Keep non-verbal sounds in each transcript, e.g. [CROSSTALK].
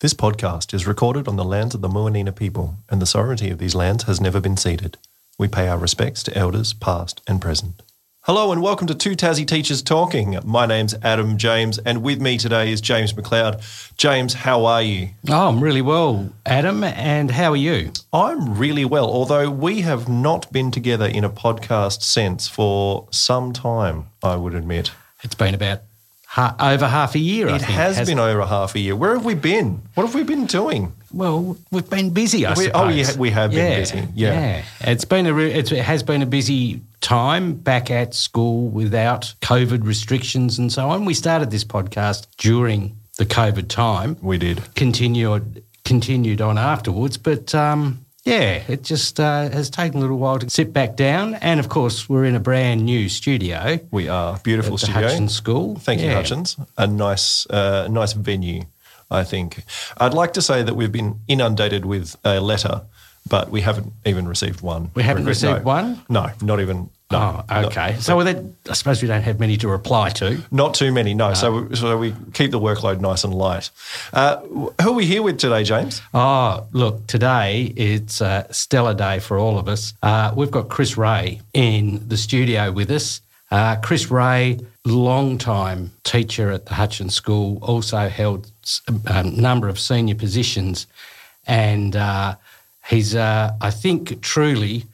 This podcast is recorded on the lands of the Muwinina people, and the sovereignty of these lands has never been ceded. We pay our respects to elders past and present. Hello and welcome to Two Tassie Teachers Talking. My name's Adam James, and with me today is James McLeod. James, how are you? Oh, I'm really well, Adam. And how are you? I'm really well, although we have not been together in a podcast sense for some time, I would admit. It's been about ha- over half a year. I It think, has hasn't been over half a year. Where have we been? What have we been doing? Well, we've been busy. I We- suppose. oh, yeah, we have been busy, yeah. It's been a re- it's, it has been a busy time back at school without COVID restrictions and so on. We started this podcast during the COVID time. We did. Continued continued on afterwards, but. Um, yeah, it just uh, has taken a little while to sit back down. And of course, we're in a brand new studio We are. Beautiful studio. Hutchins School. Thank you, Hutchins. A nice, uh, nice venue, I think. I'd like to say that we've been inundated with a letter, but we haven't even received one. We haven't received no. one? No, not even. No, Oh, okay. so with that, I suppose we don't have many to reply to. Not too many, no. So, we, so we keep the workload nice and light. Uh, who are we here with today, James? Oh, look, today it's a stellar day for all of us. Uh, we've got Chris Ray in the studio with us. Uh, Chris Ray, long-time teacher at the Hutchins School, also held a number of senior positions, and uh, he's, uh, I think, truly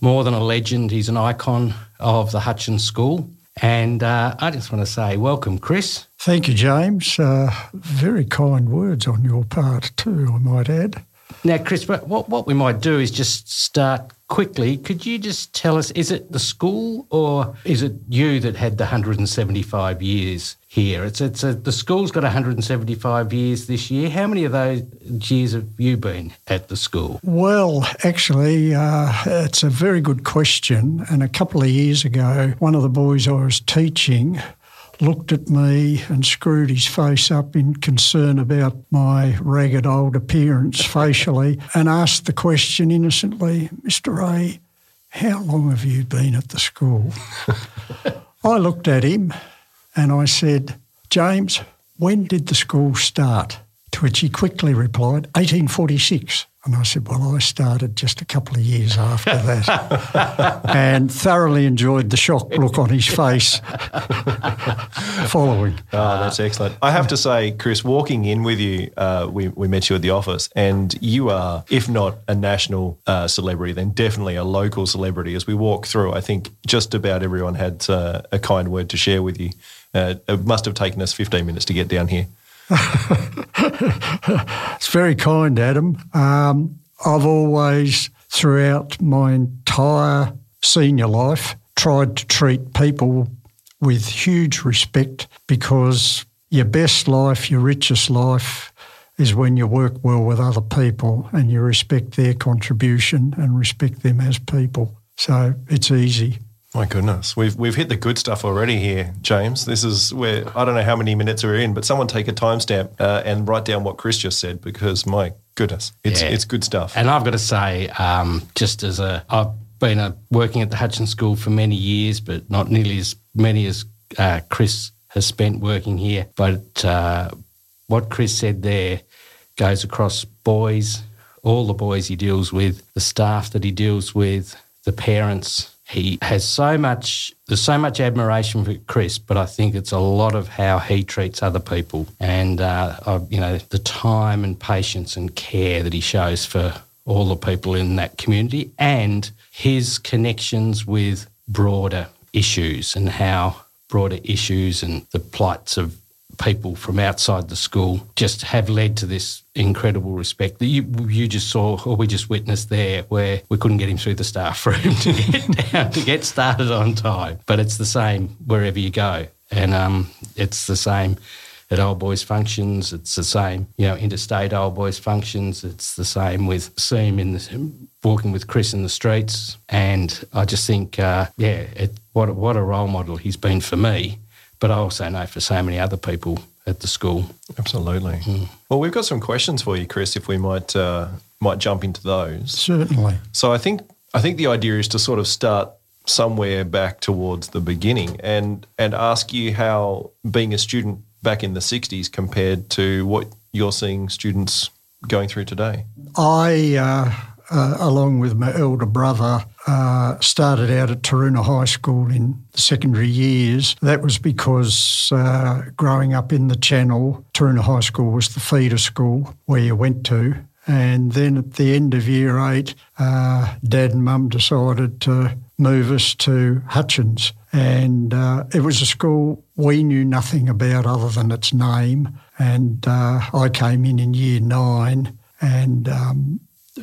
more than a legend. He's an icon of the Hutchins School, and uh, I just want to say, welcome, Chris. Thank you, James. Uh, very kind words on your part, too, I might add. Now, Chris, what, what we might do is just start quickly. Could you just tell us, is it the school or is it you that had the 175 years here? It's, it's a, the school's got 175 years this year. How many of those years have you been at the school? Well, actually, uh, it's a very good question. And a couple of years ago, one of the boys I was teaching looked at me and screwed his face up in concern about my ragged old appearance [LAUGHS] facially and asked the question innocently, Mr. A, how long have you been at the school? [LAUGHS] I looked at him and I said, James, when did the school start? To which he quickly replied, 1846. And I said, Well, I started just a couple of years after that. [LAUGHS] and thoroughly enjoyed the shock look on his face [LAUGHS] following. Oh, that's excellent. I have to say, Chris, walking in with you, uh, we, we met you at the office, and you are, if not a national uh, celebrity, then definitely a local celebrity. As we walk through, I think just about everyone had uh, a kind word to share with you. Uh, it must have taken us 15 minutes to get down here. It's very kind, Adam. Um, I've always, throughout my entire senior life, tried to treat people with huge respect because your best life, your richest life, is when you work well with other people and you respect their contribution and respect them as people. So it's easy. My goodness, we've we've hit the good stuff already here, James. This is where I don't know how many minutes we're in, but someone take a timestamp uh, and write down what Chris just said because my goodness, it's Yeah. it's good stuff. And I've got to say, um, just as a, I've been a, working at the Hutchins School for many years, but not nearly as many as uh, Chris has spent working here. But uh, what Chris said there goes across boys, all the boys he deals with, the staff that he deals with, the parents. He has so much, there's so much admiration for Chris, but I think it's a lot of how he treats other people and, uh, you know, the time and patience and care that he shows for all the people in that community and his connections with broader issues and how broader issues and the plights of people from outside the school just have led to this incredible respect that you you just saw or we just witnessed there where we couldn't get him through the staff [LAUGHS] room to get down to get started on time. But it's the same wherever you go. And um, it's the same at old boys functions. It's the same you know interstate old boys functions. It's the same with Seam in the walking with Chris in the streets. And I just think uh, yeah it, what what a role model he's been for me but I also know for so many other people at the school. Absolutely. Well, we've got some questions for you, Chris. If we might uh, might jump into those. Certainly. So I think I think the idea is to sort of start somewhere back towards the beginning and and ask you how being a student back in the 60s compared to what you're seeing students going through today? I, uh, uh, along with my elder brother, uh, started out at Taroona High School in the secondary years. That was because uh, growing up in the Channel, Taroona High School was the feeder school where you went to. And then at the end of year eight, uh, Dad and Mum decided to move us to Hutchins. And uh, it was a school we knew nothing about other than its name. And uh, I came in in year nine and um,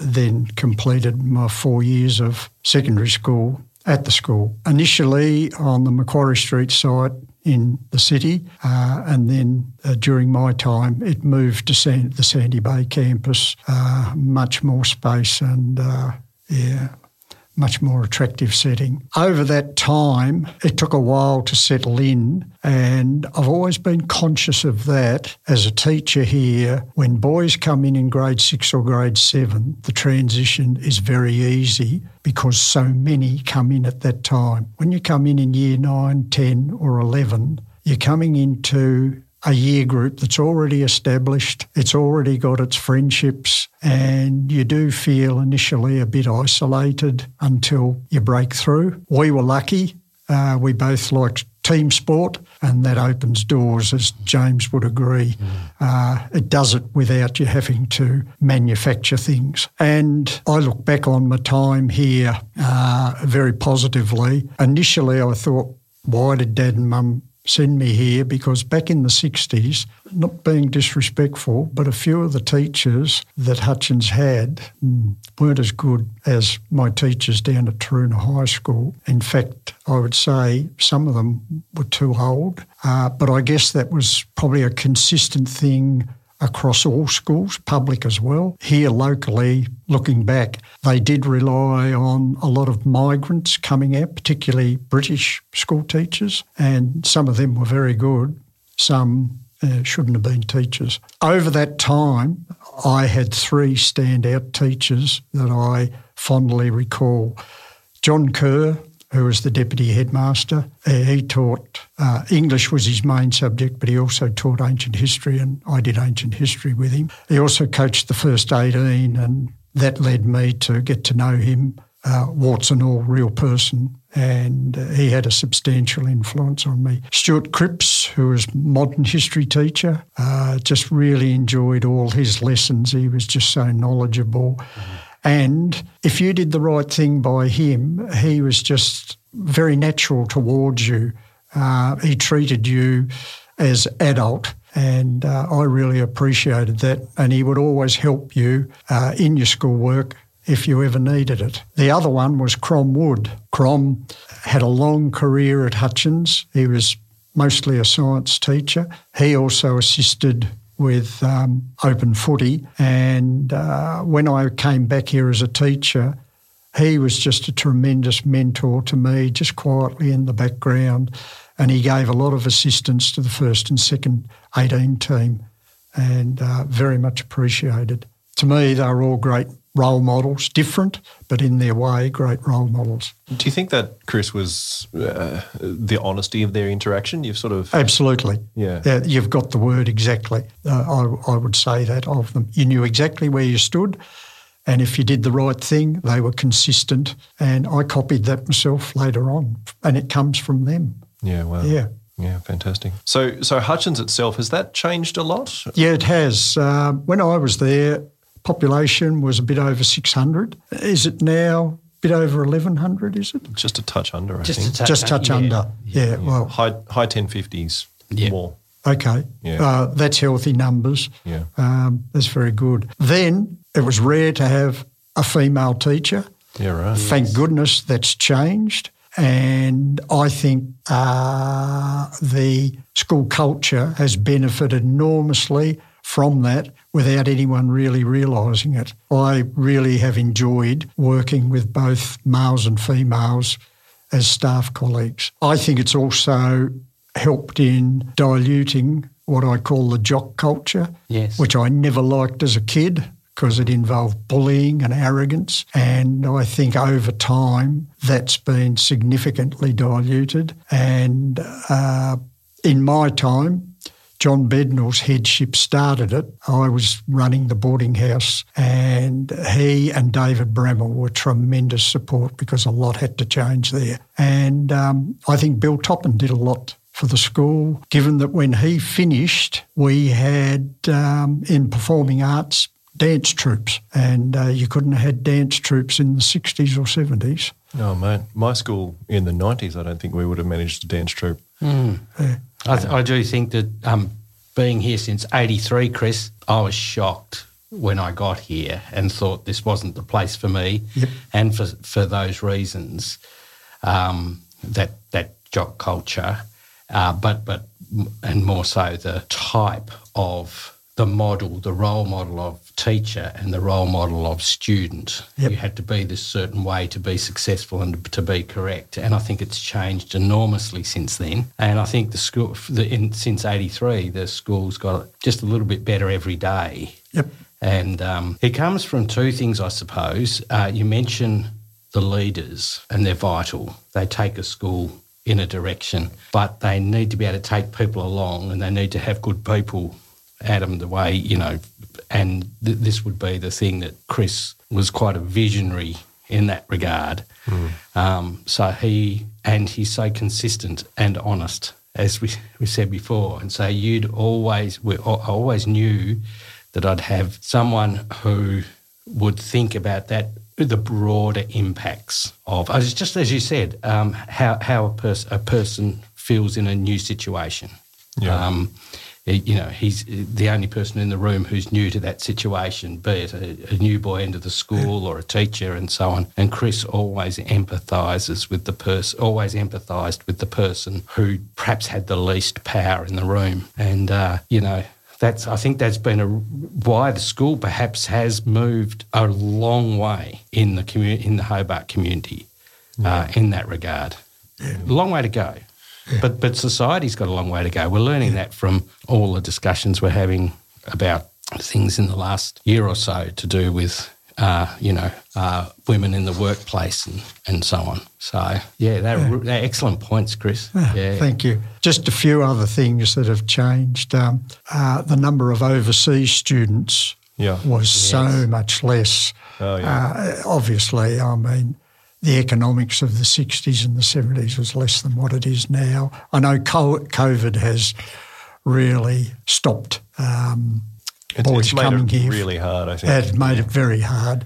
then completed my four years of secondary school at the school. Initially on the Macquarie Street site in the city, uh, and then uh, during my time, it moved to San- the Sandy Bay campus, uh, much more space and uh, yeah, much more attractive setting. Over that time, it took a while to settle in, and I've always been conscious of that as a teacher here. When boys come in in grade six or grade seven, the transition is very easy because so many come in at that time. When you come in in year nine, 10, or 11, you're coming into a year group that's already established, it's already got its friendships, and you do feel initially a bit isolated until you break through. We were lucky. Uh, we both liked team sport, and that opens doors, as James would agree. Uh, it does it without you having to manufacture things. And I look back on my time here uh, very positively. Initially, I thought, why did dad and mum send me here because back in the 60s, not being disrespectful, but a few of the teachers that Hutchins had mm, weren't as good as my teachers down at Taroona High School. In fact, I would say some of them were too old, uh, but I guess that was probably a consistent thing across all schools, public as well. Here locally, looking back, they did rely on a lot of migrants coming out, particularly British school teachers, and some of them were very good. Some uh, shouldn't have been teachers. Over that time, I had three standout teachers that I fondly recall. John Kerr, who was the deputy headmaster. Uh, he taught uh, English was his main subject, but he also taught ancient history, and I did ancient history with him. He also coached the first 18, and that led me to get to know him, uh, warts and all, real person, and uh, he had a substantial influence on me. Stuart Cripps, who was modern history teacher, uh, just really enjoyed all his lessons. He was just so knowledgeable. Mm-hmm and if you did the right thing by him, he was just very natural towards you. Uh, he treated you as adult. And uh, I really appreciated that. And he would always help you uh, in your schoolwork if you ever needed it. The other one was Crom Wood. Crom had a long career at Hutchins. He was mostly a science teacher. He also assisted with um, open footy. And uh, when I came back here as a teacher, he was just a tremendous mentor to me, just quietly in the background. And he gave a lot of assistance to the first and second 18 team and uh, very much appreciated. To me, they were all great role models, different, but in their way, great role models. Do you think that, Chris, was uh, the honesty of their interaction? You've sort of. Absolutely. Yeah. yeah you've got the word exactly. Uh, I, I would say that of them. You knew exactly where you stood. And if you did the right thing, they were consistent. And I copied that myself later on. And it comes from them. Yeah, wow. Yeah. Yeah, fantastic. So, so Hutchins itself has that changed a lot? Yeah, it has. Uh, when I was there, population was a bit over 600. Is it now a bit over 1,100, is it? Just a touch under, I think. Just think. a touch, Just touch yeah. under. Yeah, Yeah. well, high high 1050s Yeah. more. okay. Yeah. Uh, that's healthy numbers. Yeah. Um, that's very good. Then it was rare to have a female teacher. Yeah, right. Thank goodness that's changed. And I think uh, the school culture has benefited enormously from that without anyone really realising it. I really have enjoyed working with both males and females as staff colleagues. I think it's also helped in diluting what I call the jock culture, Yes. which I never liked as a kid because it involved bullying and arrogance. And I think over time that's been significantly diluted. And uh, in my time, John Bednall's headship started it. I was running the boarding house, and he and David Bramall were tremendous support because a lot had to change there. And um, I think Bill Toppin did a lot for the school, given that when he finished, we had um, in performing arts dance troops, and uh, you couldn't have had dance troops in the 60s or 70s. Oh, mate. My school in the 90s, I don't think we would have managed a dance troupe. Mm. Yeah. I, th- I, do think that um, being here since 83, Chris, I was shocked when I got here and thought this wasn't the place for me. Yep. And for, for those reasons, um, that, that jock culture uh, but but and more so the type of the model, the role model of teacher and the role model of student. Yep. You had to be this certain way to be successful and to be correct. And I think it's changed enormously since then. And I think the school, the, in, since '83, the school's got just a little bit better every day. Yep. And um, it comes from two things, I suppose. Uh, you mention the leaders, and they're vital. They take a school in a direction, but they need to be able to take people along and they need to have good people them the way, you know, and th- this would be the thing that Chris was quite a visionary in that regard. Mm. Um, so he, and he's so consistent and honest, as we, [LAUGHS] we said before. And so you'd always, we, I always knew that I'd have someone who would think about that the broader impacts of, just as you said, um, how, how a, pers- a, person feels in a new situation. Yeah. Um, you know, he's the only person in the room who's new to that situation, be it a, a new boy into the school or a teacher and so on. And Chris always empathises with the person, always empathised with the person who perhaps had the least power in the room. And, uh, you know, that's I think that's been a, why the school perhaps has moved a long way in the community in the Hobart community yeah. uh, in that regard. Yeah. Long way to go. Yeah. But but society's got a long way to go. We're learning that from all the discussions we're having about things in the last year or so to do with uh, you know, uh, women in the workplace and, and so on. So, yeah, they're, yeah. they're excellent points, Chris. Yeah, yeah, Thank you. Just a few other things that have changed. Um, uh, the number of overseas students yeah. was yes. so much less. Oh, yeah. Uh, obviously, I mean, the economics of the 60s and the 70s was less than what it is now. I know COVID has really stopped um, it's, boys it's made coming it here. really hard, I think. It made it very hard.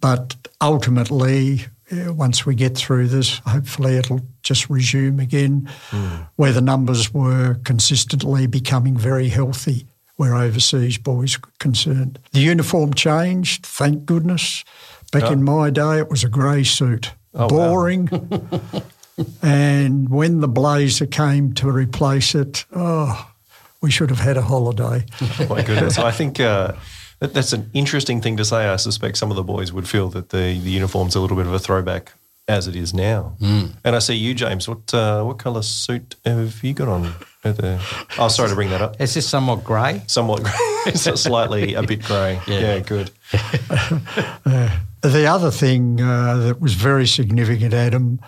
But ultimately, once we get through this, hopefully it'll just resume again mm. where the numbers were consistently becoming very healthy where overseas boys were concerned. The uniform changed, thank goodness. Back oh. in my day, it was a grey suit. Oh, boring. Wow. [LAUGHS] and when the blazer came to replace it, oh, we should have had a holiday. oh my goodness. I think uh, that, that's an interesting thing to say. I suspect some of the boys would feel that the, the uniform's a little bit of a throwback as it is now. Mm. And I see you, James. What uh, what colour suit have you got on? The, oh, sorry to bring that up. Is this somewhat grey? Somewhat grey. [LAUGHS] slightly a bit grey. Yeah. yeah, good. [LAUGHS] uh, the other thing uh, that was very significant, Adam,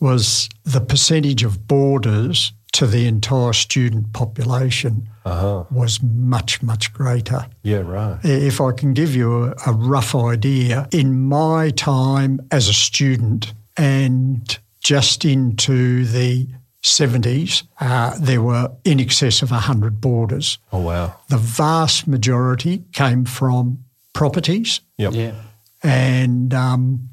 was the percentage of boarders to the entire student population uh-huh. was much, much greater. Yeah, right. If I can give you a, a rough idea, in my time as a student and just into the 70s, uh, there were in excess of 100 boarders. Oh, wow. The vast majority came from properties. Yep. Yeah. And um,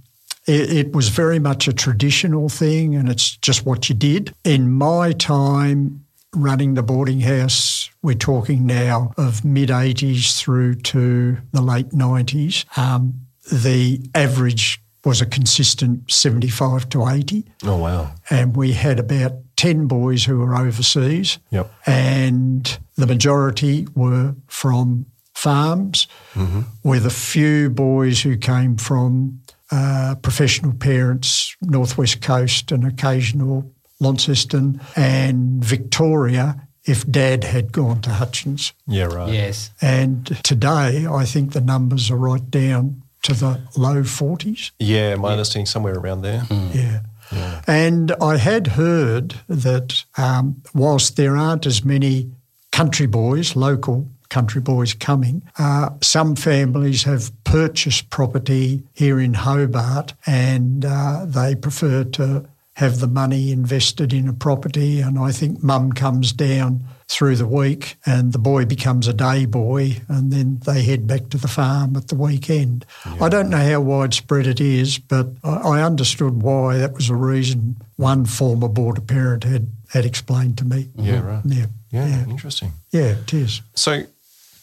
it, it, was very much a traditional thing, and it's just what you did. In my time running the boarding house, we're talking now of mid 80s through to the late 90s. Um, the average was a consistent 75 to 80. Oh, wow. And we had about 10 boys who were overseas. Yep. And the majority were from farms, mm-hmm. with a few boys who came from uh, professional parents, Northwest Coast and occasional Launceston and Victoria if dad had gone to Hutchins. Yeah, right. Yes. And today, I think the numbers are right down to the low 40s. Yeah, my yeah. understanding somewhere around there. Mm. Yeah. yeah. And I had heard that um, whilst there aren't as many country boys, local country boys coming. Uh, some families have purchased property here in Hobart and uh, they prefer to have the money invested in a property. And I think mum comes down through the week and the boy becomes a day boy and then they head back to the farm at the weekend. Yeah. I don't know how widespread it is, but I understood why that was a reason one former border parent had, had explained to me. Yeah, right. Yeah. Yeah, yeah. interesting. Yeah, it is. So,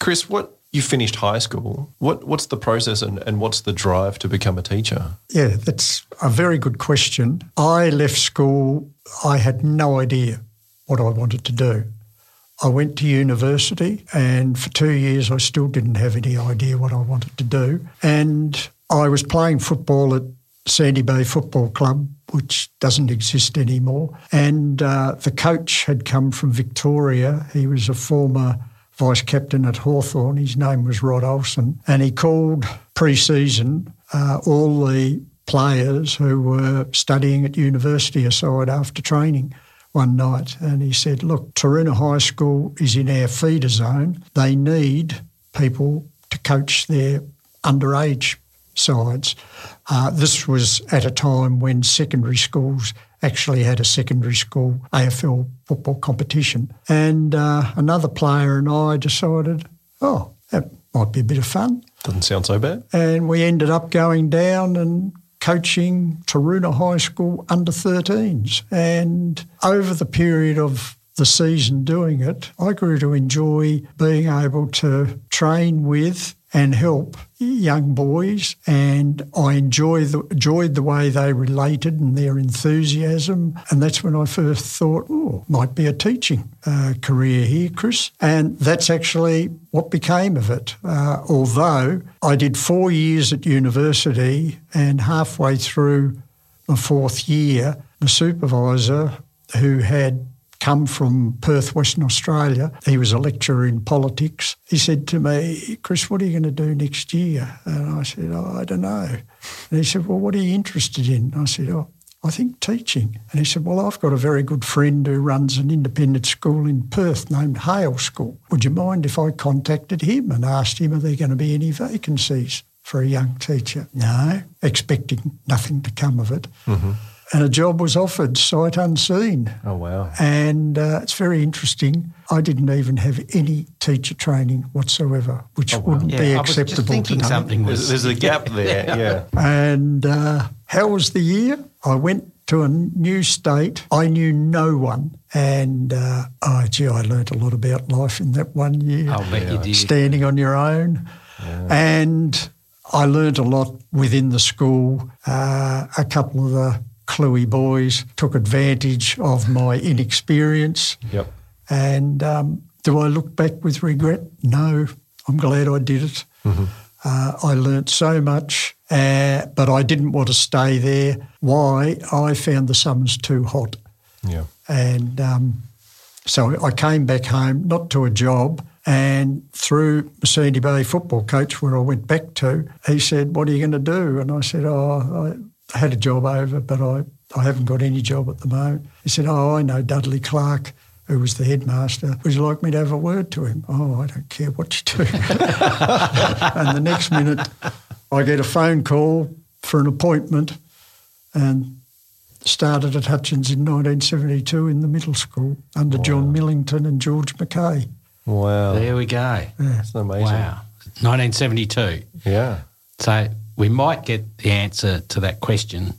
Chris, what you finished high school. What what's the process and, and what's the drive to become a teacher? Yeah, that's a very good question. I left school, I had no idea what I wanted to do. I went to university, and for two years, I still didn't have any idea what I wanted to do. And I was playing football at Sandy Bay Football Club, which doesn't exist anymore. And uh, the coach had come from Victoria. He was a former vice captain at Hawthorn. His name was Rod Olsen. And he called pre season uh, all the players who were studying at university aside after training one night and he said, Look, Taroona High School is in our feeder zone. They need people to coach their underage sides. Uh, this was at a time when secondary schools actually had a secondary school AFL football competition. And uh, another player and I decided, oh, that might be a bit of fun. Doesn't sound so bad. And we ended up going down and coaching Taroona High School under 13s. And over the period of the season doing it, I grew to enjoy being able to train with and help young boys, and I enjoy the, enjoyed the way they related and their enthusiasm. And that's when I first thought, oh, might be a teaching uh, career here, Chris. And that's actually what became of it. Uh, although I did four years at university, and halfway through my fourth year, the supervisor who had come from Perth, Western Australia. He was a lecturer in politics. He said to me, Chris, what are you going to do next year? And I said, oh, I don't know. And he said, Well, what are you interested in? I said, Oh, I think teaching. And he said, Well, I've got a very good friend who runs an independent school in Perth named Hale School. Would you mind if I contacted him and asked him, Are there going to be any vacancies for a young teacher? No, expecting nothing to come of it. Mm-hmm and a job was offered sight unseen. Oh, wow. And uh, it's very interesting. I didn't even have any teacher training whatsoever, which oh, wow. wouldn't yeah, be acceptable. I was thinking something was, there's, there's, a gap [LAUGHS] there, yeah. yeah. And uh, how was the year? I went to a new state. I knew no one. And uh, oh, gee, I learnt a lot about life in that one year. I'll bet you did. Standing on your own. Yeah. And I learnt a lot within the school. Uh, a couple of the Cluey boys took advantage of my inexperience. Yep. And um, do I look back with regret? No. I'm glad I did it. Mm-hmm. Uh, I learnt so much, uh, but I didn't want to stay there. Why? I found the summers too hot. Yeah. And um, so I came back home, not to a job, and through Sandy Bay football coach, where I went back to, he said, What are you going to do? And I said, Oh, I had a job over, but I, I haven't got any job at the moment. He said, Oh, I know Dudley Clark, who was the headmaster. Would you like me to have a word to him? Oh, I don't care what you do. [LAUGHS] and the next minute, I get a phone call for an appointment and started at Hutchins in 1972 in the middle school under wow. John Millington and George McKay. Wow. There we go. Yeah. That's amazing. Wow. 1972. Yeah. So we might get the answer to that question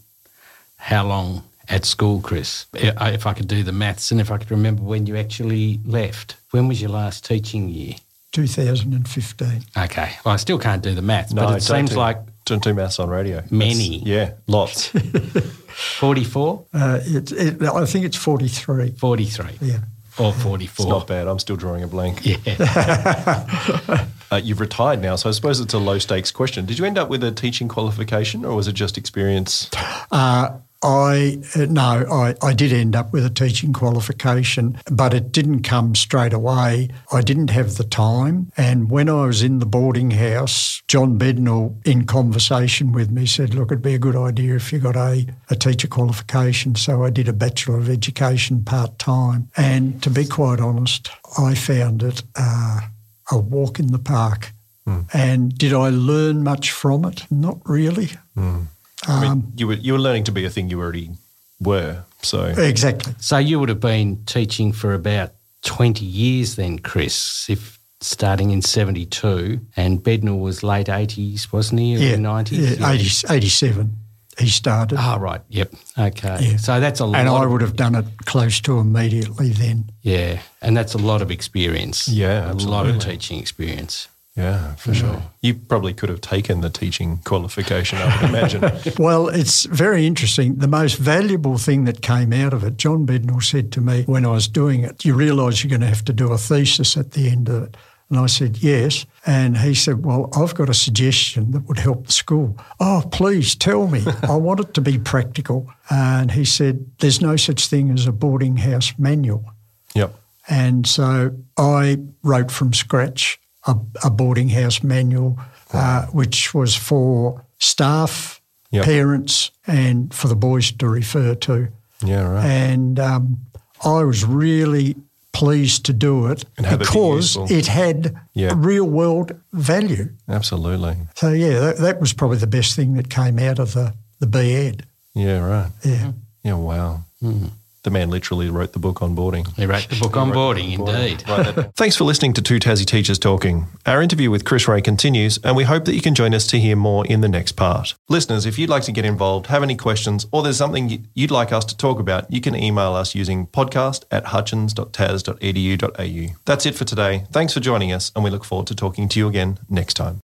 how long at school, Chris? If I could do the maths and if I could remember when you actually left. When was your last teaching year? 2015. Okay. Well, I still can't do the maths, no, but it seems do, like. Don't do maths on radio. Many. That's, yeah, lots. [LAUGHS] 44? Uh, it, it, I think it's 43. 43. Yeah. Or 44. It's not bad. I'm still drawing a blank. Yeah. [LAUGHS] [LAUGHS] Uh, you've retired now, so I suppose it's a low stakes question. Did you end up with a teaching qualification or was it just experience? Uh, I uh, no, I, I did end up with a teaching qualification, but it didn't come straight away. I didn't have the time, and when I was in the boarding house, John Bednall, in conversation with me, said, "Look, it'd be a good idea if you got a, a teacher qualification." So I did a Bachelor of Education part time, and to be quite honest, I found it uh, a walk in the park. Mm. And did I learn much from it? Not really. Mm. I mean, um, you were you were learning to be a thing you already were. So exactly. So you would have been teaching for about twenty years then, Chris, if starting in seventy two, and Bednall was late eighties, wasn't he? Yeah, nineties. Yeah, yeah. 87 he started. Ah, oh, right. Yep. Okay. Yeah. So that's a lot. And I would have done it close to immediately then. Yeah. And that's a lot of experience. Yeah. Absolutely. A lot of teaching experience. Yeah, for sure. You probably could have taken the teaching qualification, I would imagine. [LAUGHS] well, it's very interesting. The most valuable thing that came out of it, John Bednall said to me when I was doing it, you realise you're going to have to do a thesis at the end of it. And I said, yes. And he said, well, I've got a suggestion that would help the school. Oh, please tell me. [LAUGHS] I want it to be practical. And he said, there's no such thing as a boarding house manual. Yep. And so I wrote from scratch a, a boarding house manual, uh, which was for staff, yep. parents, and for the boys to refer to. Yeah, right. And um, I was really pleased to do it because it, it had yeah. real world value. Absolutely. So yeah, that, that, was probably the best thing that came out of the the BEd. Yeah, right. Yeah. Yeah. Wow. Mm the man literally wrote the book on boarding. He wrote the book on boarding, indeed. [LAUGHS] Thanks for listening to Two Tassie Teachers Talking. Our interview with Chris Ray continues, and we hope that you can join us to hear more in the next part. Listeners, if you'd like to get involved, have any questions, or there's something you'd like us to talk about, you can email us using podcast at hutchins.tas.edu.au. That's it for today. Thanks for joining us, and we look forward to talking to you again next time.